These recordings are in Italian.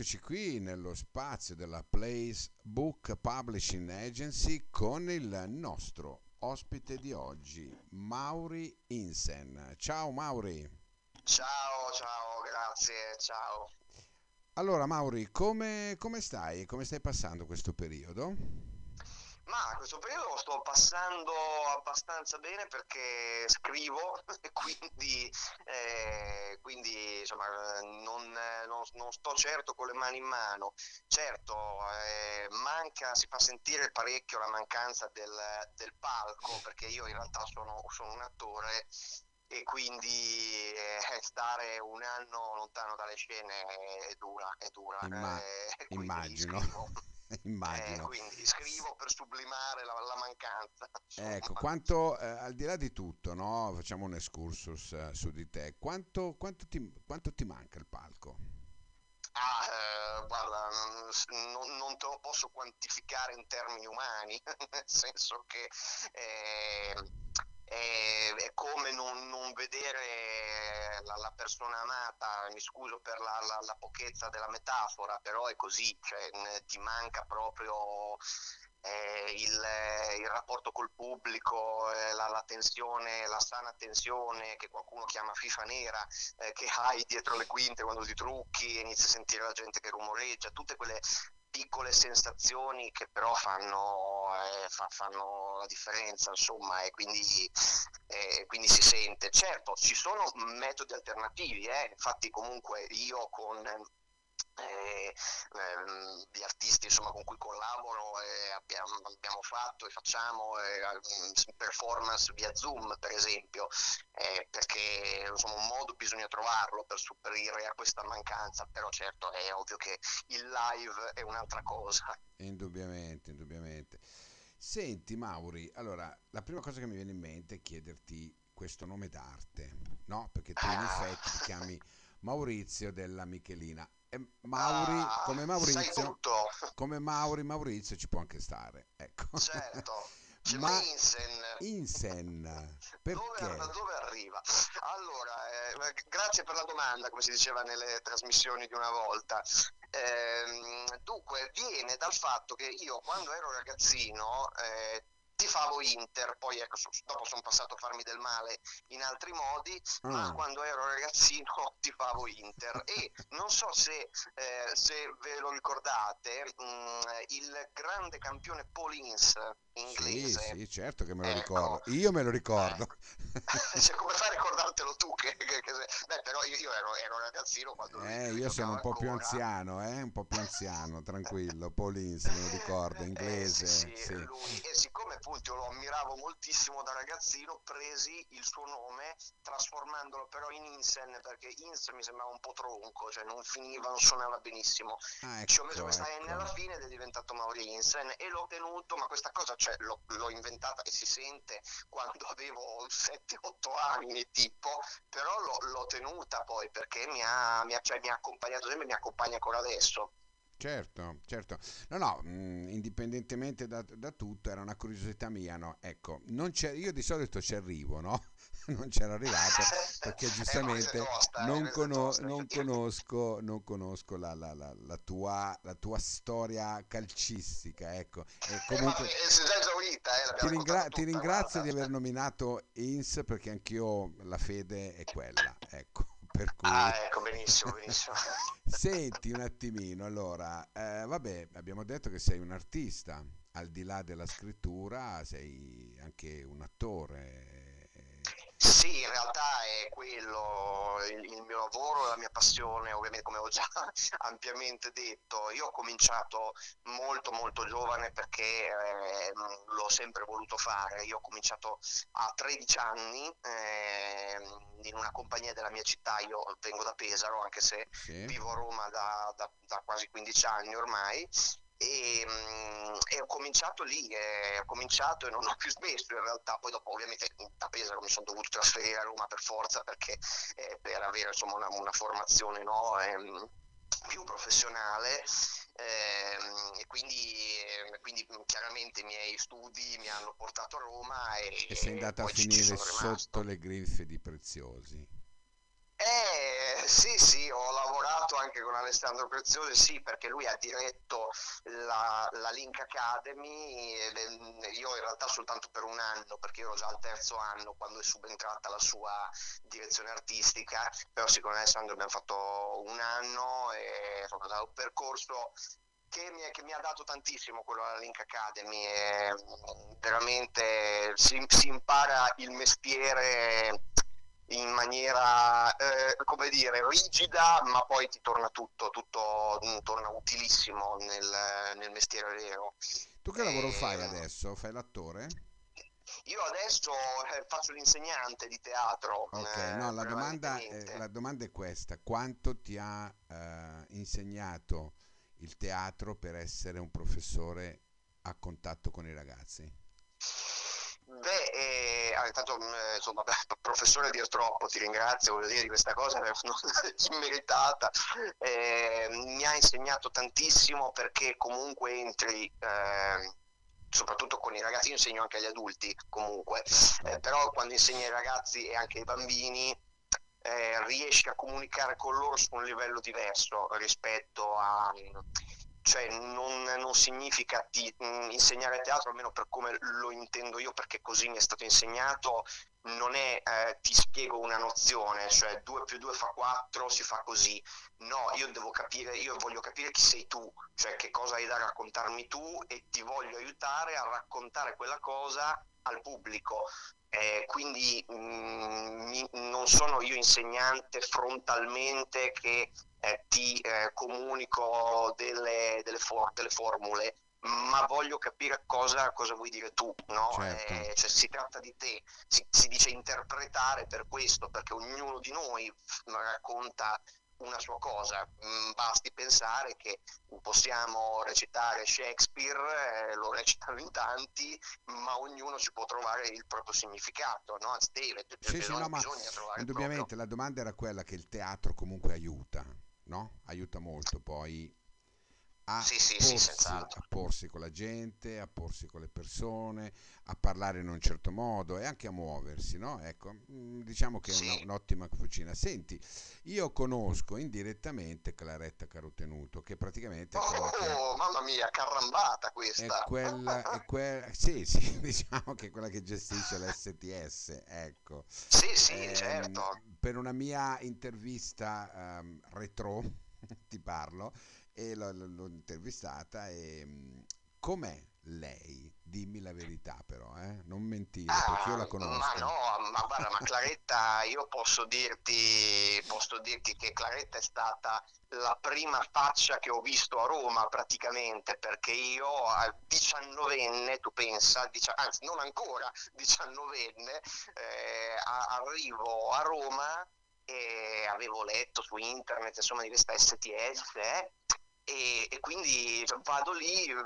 eccoci qui nello spazio della Place Book Publishing Agency con il nostro ospite di oggi, Mauri Insen. Ciao Mauri. Ciao, ciao, grazie, ciao. Allora Mauri, come, come stai? Come stai passando questo periodo? Ma questo periodo lo sto passando abbastanza bene perché scrivo e quindi, eh, quindi insomma, non, non, non, sto certo con le mani in mano. Certo, eh, manca, si fa sentire parecchio la mancanza del, del palco perché io in realtà sono, sono un attore e quindi eh, stare un anno lontano dalle scene è dura, è dura. Imma- eh, immagino. Scrivo, Immagino. Eh, quindi scrivo per sublimare la, la mancanza. Ecco, quanto eh, al di là di tutto, no? facciamo un excursus eh, su di te, quanto, quanto, ti, quanto ti manca il palco? Ah, eh, guarda, non, non, te lo posso quantificare in termini umani, nel senso che eh, è, è, come non, non vedere la, la, persona amata, mi scuso per la, la, la, pochezza della metafora, però è così, cioè, ti manca proprio eh, il, il, rapporto col pubblico, eh, la, la, tensione, la sana tensione che qualcuno chiama FIFA nera, eh, che hai dietro le quinte quando ti trucchi e inizi a sentire la gente che rumoreggia, tutte quelle piccole sensazioni che però fanno, eh, fa, fanno la differenza, insomma, e quindi, eh, quindi, si sente. Certo, ci sono metodi alternativi, eh? infatti comunque io con eh, ehm, gli artisti insomma, con cui collaboro eh, abbiamo, abbiamo, fatto e facciamo eh, performance via Zoom per esempio eh, perché insomma, un modo bisogna trovarlo per superare a questa mancanza però certo è ovvio che il live è un'altra cosa indubbiamente indubbiamente senti Mauri allora la prima cosa che mi viene in mente è chiederti questo nome d'arte no? perché tu in ah. effetti ti chiami Maurizio della Michelina Mauri, ah, come Maurizio, come Mauri, Maurizio ci può anche stare. Ecco. Certo. Ma Insen. Insen, perché? Dove, dove arriva? Allora, eh, grazie per la domanda, come si diceva nelle trasmissioni di una volta. Eh, dunque, viene dal fatto che io quando ero ragazzino eh, tifavo Inter, poi ecco, dopo sono passato a farmi del male in altri modi, mm. ma quando ero ragazzino tifavo Inter e non so se, eh, se ve lo ricordate, mh, mm, il grande campione Paulins inglese. Sì, sì, certo che me lo ecco. ricordo. Io me lo ricordo. Eh. cioè, come fai a ricordartelo tu? Che, che, che, beh, però io, io ero, ero, ragazzino quando eh, io sono un po' ancora. più anziano, eh? un po' più anziano, tranquillo. Paulins, me lo ricordo, inglese. Eh, sì, sì, sì. Lui, e siccome appunto lo ammiravo moltissimo da ragazzino, presi il suo nome trasformandolo però in Insen perché Insen mi sembrava un po' tronco, cioè non finiva, non suonava benissimo. Ah, ecco, Ci ho messo questa ecco. N alla fine ed è diventato Mauri Insen e l'ho tenuto, ma questa cosa cioè, l'ho, l'ho, inventata e si sente quando avevo 7-8 anni tipo, però l'ho, l'ho tenuta poi perché mi ha, mi ha, cioè, mi ha accompagnato sempre e mi accompagna ancora adesso. Certo, certo. No, no, mh, mm, indipendentemente da, da, tutto, era una curiosità mia, no? Ecco, io di solito ci arrivo, no? non c'era arrivato perché giustamente tosta, non, cono- non, conosco, non conosco la, la, la, la, tua, la tua storia calcistica. Ecco. E comunque, eh, esaurita, eh, ti, ringra- tutta, ti, ringrazio guarda. di aver nominato Ins perché anch'io la fede è quella. Ecco. Per cui... Ah, ecco, benissimo, benissimo. Senti un attimino, allora, eh, vabbè, abbiamo detto che sei un artista, al di là della scrittura sei anche un attore, sì, in realtà è quello il, il, mio lavoro, la mia passione, ovviamente come ho già ampiamente detto. Io ho cominciato molto molto giovane perché eh, l'ho sempre voluto fare. Io ho cominciato a 13 anni eh, in una compagnia della mia città, io vengo da Pesaro anche se sì. vivo a Roma da, da, da quasi 15 anni ormai e, mm, e, ho cominciato lì, eh, ho cominciato e non ho più smesso in realtà, poi dopo ovviamente da Pesaro mi sono dovuto trasferire a Roma per forza perché eh, per avere insomma, una, una formazione no, eh, più professionale ehm, e quindi, eh, quindi, chiaramente i miei studi mi hanno portato a Roma e, e sei andata a finire sotto le grinfie di Preziosi. Eh, sì, sì, ho lavorato anche con Alessandro Preziosi, sì, perché lui ha diretto la, la Link Academy, io in realtà soltanto per un anno, perché ero già al terzo anno quando è subentrata la sua direzione artistica, però sì, con Alessandro abbiamo fatto un anno e insomma, da un percorso che mi, che mi, ha dato tantissimo quello alla Link Academy, e veramente si, si impara il mestiere in maniera, eh, come dire, rigida, ma poi ti torna tutto, tutto mm, torna utilissimo nel, nel mestiere vero. Tu che lavoro e... fai adesso? Fai l'attore? Io adesso eh, faccio l'insegnante di teatro. Ok, eh, no, la domanda, è, la domanda, è, questa: quanto ti ha eh, insegnato il teatro per essere un professore a contatto con i ragazzi? Beh, eh, intanto mm, insomma, professore dir troppo, ti ringrazio, voglio dire di questa cosa immeritata, eh, mi ha insegnato tantissimo perché comunque entri, eh, soprattutto con i ragazzi, io insegno anche agli adulti comunque, eh, però quando insegni ai ragazzi e anche ai bambini eh, riesci a comunicare con loro su un livello diverso rispetto a cioè non, non significa ti, mm, insegnare teatro, almeno per come lo intendo io, perché così mi è stato insegnato, non è eh, ti spiego una nozione, cioè 2 più 2 fa 4, si fa così. No, io devo capire, io voglio capire chi sei tu, cioè che cosa hai da raccontarmi tu e ti voglio aiutare a raccontare quella cosa al pubblico. Eh, quindi mh, mm, non sono io insegnante frontalmente che eh, ti eh, comunico delle, delle, for- delle, formule, ma voglio capire cosa, cosa vuoi dire tu, no? certo. eh, cioè, si tratta di te, si, si, dice interpretare per questo, perché ognuno di noi racconta una sua cosa, mm, basti pensare che possiamo recitare Shakespeare, eh, lo recitano in tanti, ma ognuno ci può trovare il proprio significato, no? Deve, sì, sì, no, ma indubbiamente la domanda era quella che il teatro comunque aiuta, no? Aiuta molto poi a, sì, sì, porsi, sì, a porsi con la gente, a porsi con le persone, a parlare in un certo modo e anche a muoversi, no? Ecco, mm, diciamo che è un'ottima cucina. Senti, io conosco indirettamente Claretta Carotenuto, che praticamente... È oh, che, mamma mia, carambata questa! È quella, è quella, sì, sì, diciamo che è quella che gestisce l'STS, ecco. Sì, sì, eh, certo. Per una mia intervista um, retro, ti parlo, e l'ho, l'ho intervistata e mm, com'è lei? Dimmi la verità però, eh? non mentire, ah, perché io la conosco. Ma no, ma guarda, ma Claretta, io posso dirti, posso dirti che Claretta è stata la prima faccia che ho visto a Roma praticamente, perché io a 19enne, tu pensa, dici, anzi non ancora 19enne, eh, arrivo a Roma e avevo letto su internet insomma di questa STS eh, e, e, quindi vado lì, io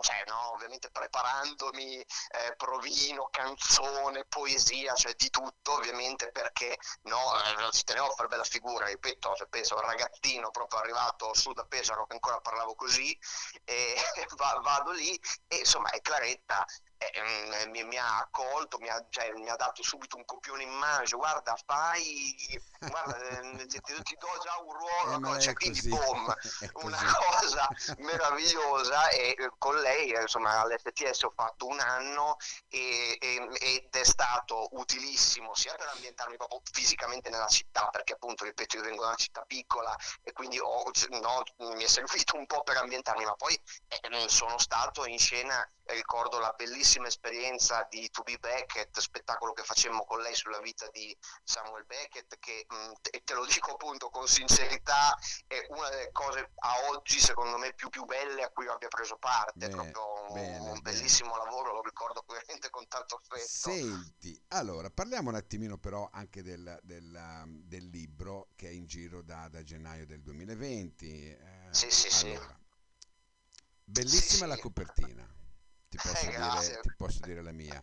cioè, no, ovviamente preparandomi, eh, provino, canzone, poesia, cioè di tutto ovviamente perché no, eh, ci tenevo a fare bella figura, ripeto, cioè, penso un ragazzino proprio arrivato su da Pesaro che ancora parlavo così, e vado lì e insomma è Claretta eh, mi, mi, ha accolto, mi ha, cioè, mi ha, dato subito un copione in immagine, guarda fai, guarda, eh, ti, ti, do già un ruolo, eh, cioè, quindi boom, una cosa meravigliosa e eh, con lei insomma all'FTS ho fatto un anno e, e, ed è stato utilissimo sia per ambientarmi proprio fisicamente nella città, perché appunto ripeto io vengo da una città piccola e quindi ho, no, mi è servito un po' per ambientarmi, ma poi eh, sono stato in scena ricordo la bellissima esperienza di To Be Beckett, spettacolo che facemmo con lei sulla vita di Samuel Beckett, che mh, e te lo dico appunto con sincerità, è una delle cose a oggi secondo me più, più belle a cui abbia preso parte, è proprio un, bene, un bellissimo bene. lavoro, lo ricordo veramente con tanto affetto. Senti, allora parliamo un attimino però anche del, del, del libro che è in giro da, da gennaio del 2020. Eh, sì, sì, allora, sì. Bellissima sì, la copertina ti posso, eh, dire, ti posso dire, la mia.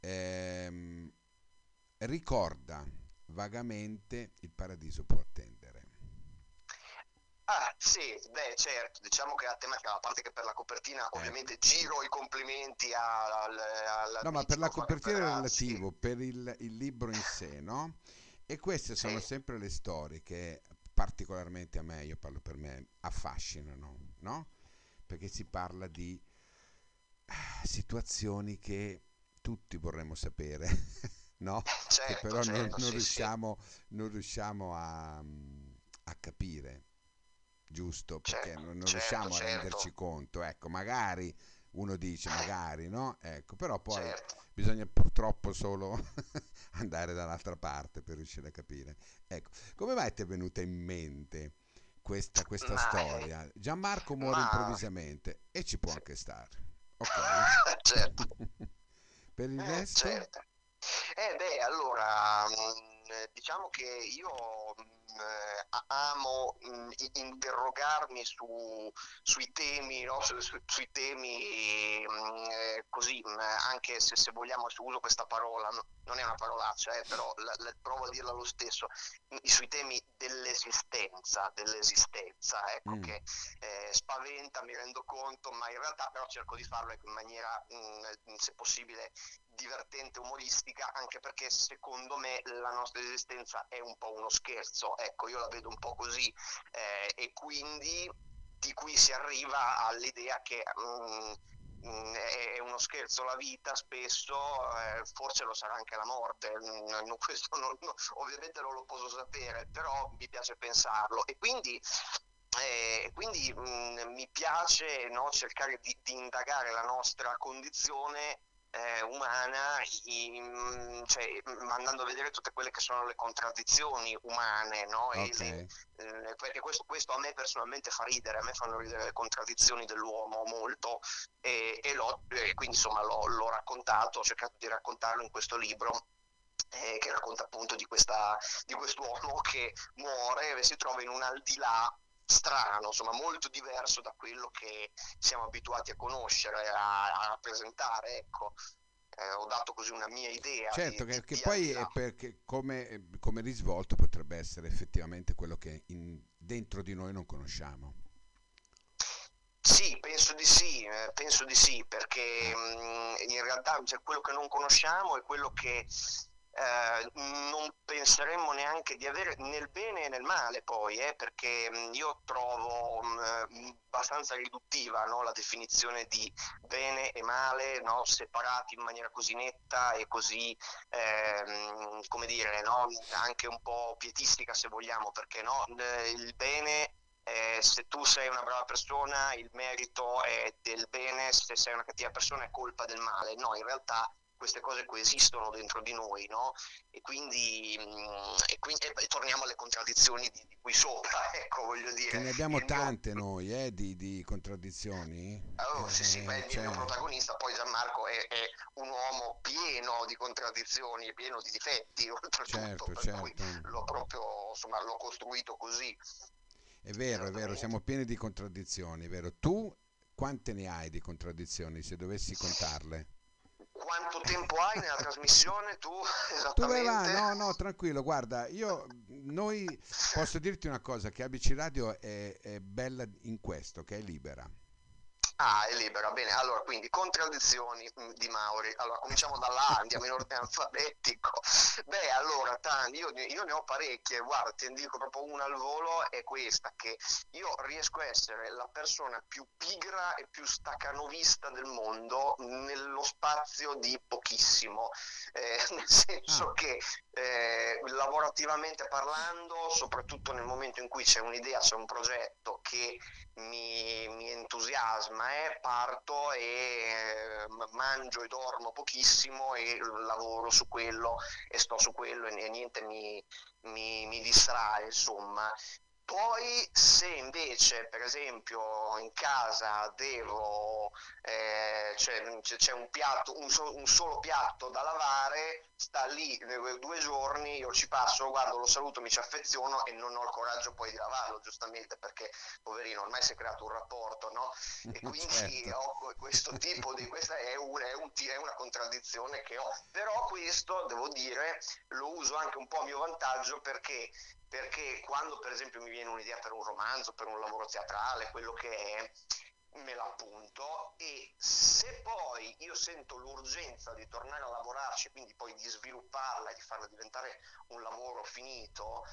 Ehm, ricorda vagamente il paradiso può attendere. Ah, sì, beh, certo, diciamo che la tematica, a parte che per la copertina, eh. ovviamente giro i complimenti al, al, No, ma per la copertina è relativo, per il, il, libro in sé, no? E queste sì. sono sempre le storie che particolarmente a me, io parlo per me, affascinano, no? Perché si parla di situazioni che tutti vorremmo sapere, no? Certo, che però certo, non, non, sì, riusciamo, sì. non riusciamo a, a, capire, giusto? Perché certo, non, non certo, riusciamo a certo. renderci conto, ecco, magari uno dice magari, no? Ecco, però poi Certo. bisogna purtroppo solo andare dall'altra parte per riuscire a capire. Ecco, come mai ti è venuta in mente questa, questa Ma, storia? Gianmarco muore ma improvvisamente e ci può anche stare, ok? certo, Per il eh, resto, certo. Eh beh, allora, mh, diciamo che io mh, eh, a- amo mh, i- interrogarmi su, sui temi, no? Su- su- sui temi mh, eh, così, anche se, se vogliamo, se uso questa parola, no- non è una parolaccia, eh, però la- la- provo a dirla lo stesso, sui temi dell'esistenza, dell'esistenza, ecco Mm, che eh, spaventa, mi rendo conto, ma in realtà però cerco di farlo ecco, in maniera, mh, se possibile, divertente, umoristica, anche perché secondo me la nostra esistenza è un po' uno scherzo, ecco, io la vedo un po' così eh, e quindi di qui si arriva all'idea che mm, mm, è uno scherzo la vita spesso, eh, forse lo sarà anche la morte, mm, no, questo non- no, ovviamente non lo posso sapere, però mi piace pensarlo. E quindi eh, quindi mh, mi piace no, cercare di, di indagare la nostra condizione eh, umana, in- cioè, mh, andando a vedere tutte quelle che sono le contraddizioni umane, no? E le- eh, perché questo, questo a me personalmente fa ridere, a me fanno ridere le contraddizioni dell'uomo molto e, e l'ho- e quindi insomma l'ho, l'ho raccontato, ho cercato di raccontarlo in questo libro. eh, che racconta appunto di, questa, di quest'uomo che muore e si trova in un aldilà strano, insomma molto diverso da quello che siamo abituati a conoscere, a, a rappresentare, ecco. Eh, ho dato così una mia idea certo di, che, che di poi perché come, come risvolto potrebbe essere effettivamente quello che in- dentro di noi non conosciamo. Sì, penso di sì, eh, penso di sì, perché Eh, mh, in realtà cioè, quello che non conosciamo è quello che eh, non penseremmo neanche di avere nel bene e nel male poi, eh, perché mh, io trovo mh, abbastanza riduttiva, no, la definizione di bene e male, no, separati in maniera così netta e così, ehm, come dire, no, anche un po' pietistica se vogliamo, perché eh, il bene eh, se tu sei una brava persona, il merito è del bene, se sei una cattiva persona è colpa del male. No, in realtà queste cose coesistono dentro di noi, no? E quindi, mm, e quindi- e- torniamo alle contraddizioni di, di qui sopra, ecco, voglio che dire. ne abbiamo Il mio, tante noi, eh, di, di contraddizioni. Oh, sì, sì, beh, Eh, il mio, il mio cioè, protagonista poi Gianmarco è, è un uomo pieno di contraddizioni, pieno di difetti, oltretutto, certo, per cui certo. l'ho proprio, insomma, l'ho costruito così, È vero, è vero, siamo pieni di contraddizioni, è vero. Tu quante ne hai di contraddizioni se dovessi contarle? Quanto tempo hai nella trasmissione tu Tu vai là, esattamente? no, no, tranquillo, guarda, io, noi, posso dirti una cosa, che ABC Radio è, è bella in questo, che è libera. Ah, è libera, bene. Allora, quindi contraddizioni mh, di Mauri. Allora, cominciamo dalla A, andiamo in ordine alfabetico. Beh, allora, Tani, io, io ne ho parecchie, guarda, ne dico proprio una al volo, è questa, che io riesco a essere la persona più pigra e più staccanovista del mondo nello spazio di pochissimo, Eh, nel senso Ah, che eh, lavorativamente parlando, soprattutto nel momento in cui c'è un'idea, c'è un progetto che mi, mi entusiasma, eh, parto e eh, mangio e dormo pochissimo e lavoro su quello e sto su quello e, e niente mi, mi- mi distrae, insomma. Poi se invece, per esempio, in casa devo, eh, c'è, c'è- c'è un piatto, un, so- un solo piatto da lavare, sta lì due giorni, io ci passo, lo guardo, lo saluto, mi ci affeziono e non ho il coraggio poi di lavarlo, giustamente, perché poverino, ormai si è creato un rapporto, no? E quindi certo. ho que- questo tipo di, questa è, un- è un- è una contraddizione che ho, però questo, devo dire, lo uso anche un po' a mio vantaggio perché perché quando per esempio mi viene un'idea per un romanzo, per un lavoro teatrale, quello che è, me l'appunto e se poi io sento l'urgenza di tornare a lavorarci, quindi poi di svilupparla e di farla diventare un lavoro finito,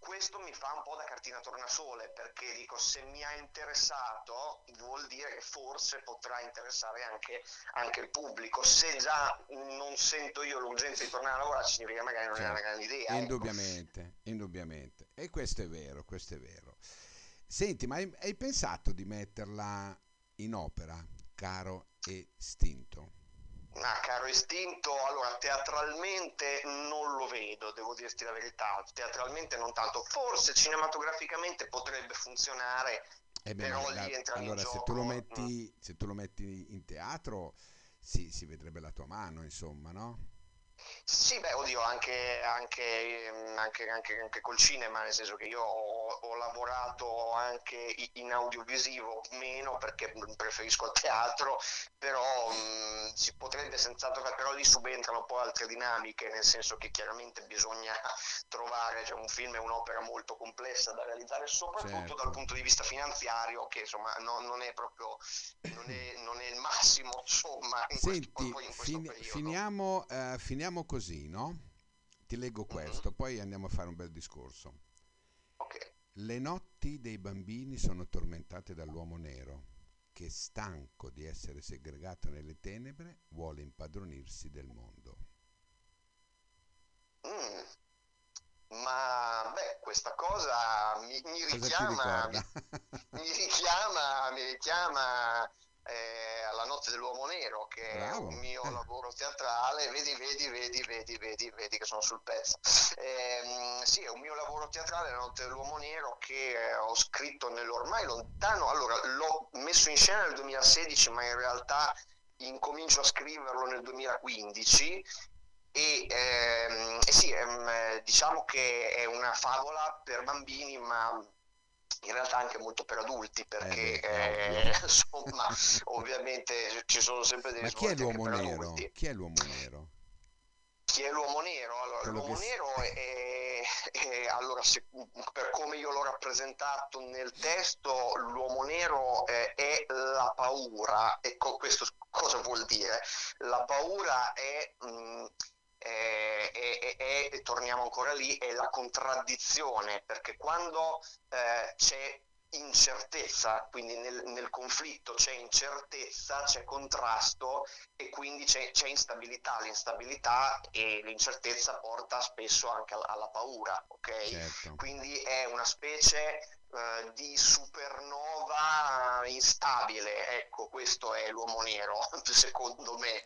questo mi fa un po' da cartina tornasole perché dico se mi ha interessato vuol dire che forse potrà interessare anche, anche il pubblico se già non sento io l'urgenza di tornare a lavorare significa magari non certo. è una grande idea ecco. indubbiamente ecco. indubbiamente e questo è vero questo è vero senti ma hai, hai pensato di metterla in opera caro e stinto Ah, caro estinto, allora teatralmente non lo vedo, devo dirti la verità, teatralmente non tanto, forse cinematograficamente potrebbe funzionare, eh beh, però lì entra allora, in se tu, lo metti, se tu lo metti in teatro sì, si vedrebbe la tua mano, insomma, no? Sì, beh, oddio, anche, anche, anche, anche, col cinema, nel senso che io ho, ho, lavorato anche in audiovisivo, meno perché preferisco il teatro, però mh, si potrebbe senz'altro però lì subentrano poi altre dinamiche, nel senso che chiaramente bisogna trovare, cioè un film è un'opera molto complessa da realizzare, soprattutto certo. dal punto di vista finanziario, che insomma no, non è proprio, non è, non è, il massimo, insomma, in Senti, questo, in fin, finiamo, uh, finiamo così, no? Ti leggo mhm. questo, mm-hmm. poi andiamo a fare un bel discorso. Le notti dei bambini sono tormentate dall'uomo nero, che stanco di essere segregato nelle tenebre vuole impadronirsi del mondo. Mm. Ma beh, questa cosa mi, mi richiama, mi, mi, richiama, mi richiama eh, alla notte dell'uomo nero che Bravo. è un mio eh. lavoro teatrale vedi vedi vedi vedi vedi vedi che sono sul pezzo eh, sì è un mio lavoro teatrale la notte dell'uomo nero che ho scritto nell'ormai lontano allora l'ho messo in scena nel 2016 ma in realtà incomincio a scriverlo nel 2015 e, ehm, sì, ehm, diciamo che è una favola per bambini, ma in realtà anche molto per adulti perché eh, eh, insomma ovviamente ci sono sempre dei Ma chi è l'uomo nero? Adulti. Chi è l'uomo nero? Chi è l'uomo nero? Allora, l'uomo che... nero è, è allora, se, per come io l'ho rappresentato nel testo, l'uomo nero è, è la paura. Ecco, questo cosa vuol dire? La paura è mh, e, e, e, torniamo ancora lì, è la contraddizione, perché quando eh, c'è incertezza, quindi nel, nel, conflitto c'è incertezza, c'è contrasto e quindi c'è, c'è instabilità. L'instabilità e l'incertezza porta spesso anche alla, alla paura, ok? Certo. Quindi è una specie eh, di supernova instabile, ecco, questo è l'uomo nero, secondo me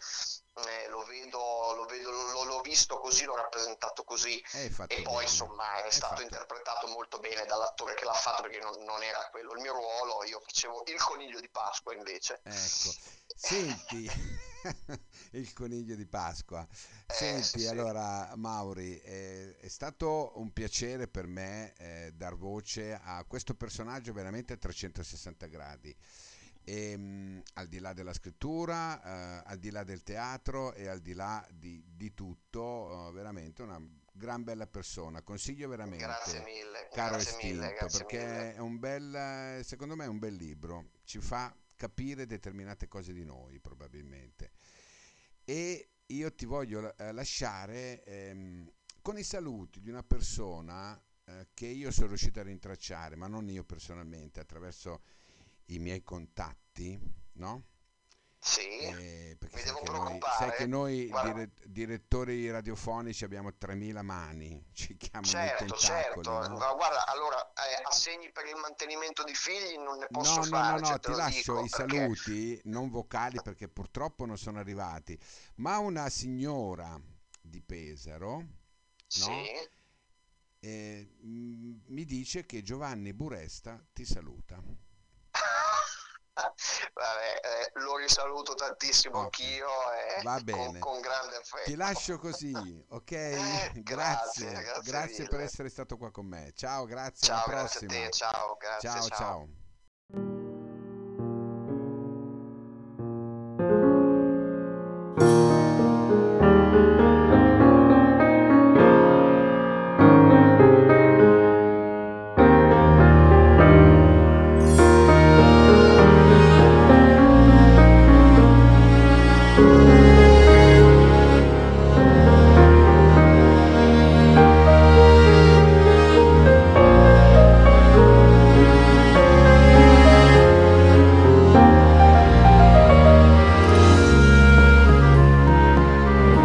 eh, lo vedo, lo vedo lo, l'ho visto così, l'ho rappresentato così e poi bene. insomma è, è stato fatto. interpretato molto bene dall'attore che l'ha fatto perché non, non, era quello il mio ruolo, io facevo il coniglio di Pasqua invece. Ecco, senti, il coniglio di Pasqua. Eh, senti, sì, allora Mauri, eh, è stato un piacere per me eh, dar voce a questo personaggio veramente a 360 gradi e, ehm, mh, al di là della scrittura, eh, al di là del teatro e al di là di, di tutto, eh, veramente una gran bella persona. Consiglio veramente, grazie mille, caro grazie Estinto, mille, perché mille. è un bel, secondo me è un bel libro, ci fa capire determinate cose di noi probabilmente. E io ti voglio eh, lasciare ehm, con i saluti di una persona eh, che io sono riuscito a rintracciare, ma non io personalmente, attraverso i miei contatti, no? Sì, eh, perché sai che, noi, sai che, noi, dire, direttori radiofonici abbiamo 3.000 mani, ci chiamano certo, certo. No? Ma guarda, allora eh, assegni per il mantenimento di figli non ne posso no, fare. No, no, no, ti lascio i perché... saluti non vocali perché purtroppo non sono arrivati, ma una signora di Pesaro, no? Sì. Eh, mi dice che Giovanni Buresta ti saluta. Vabbè, eh, lo risaluto tantissimo okay. anch'io e Va bene. Con, con, grande affetto. Ti lascio così, ok? Eh, grazie, grazie, grazie per essere stato qua con me. Ciao, grazie, ciao, alla prossima. Grazie te, ciao, grazie, ciao. ciao. ciao.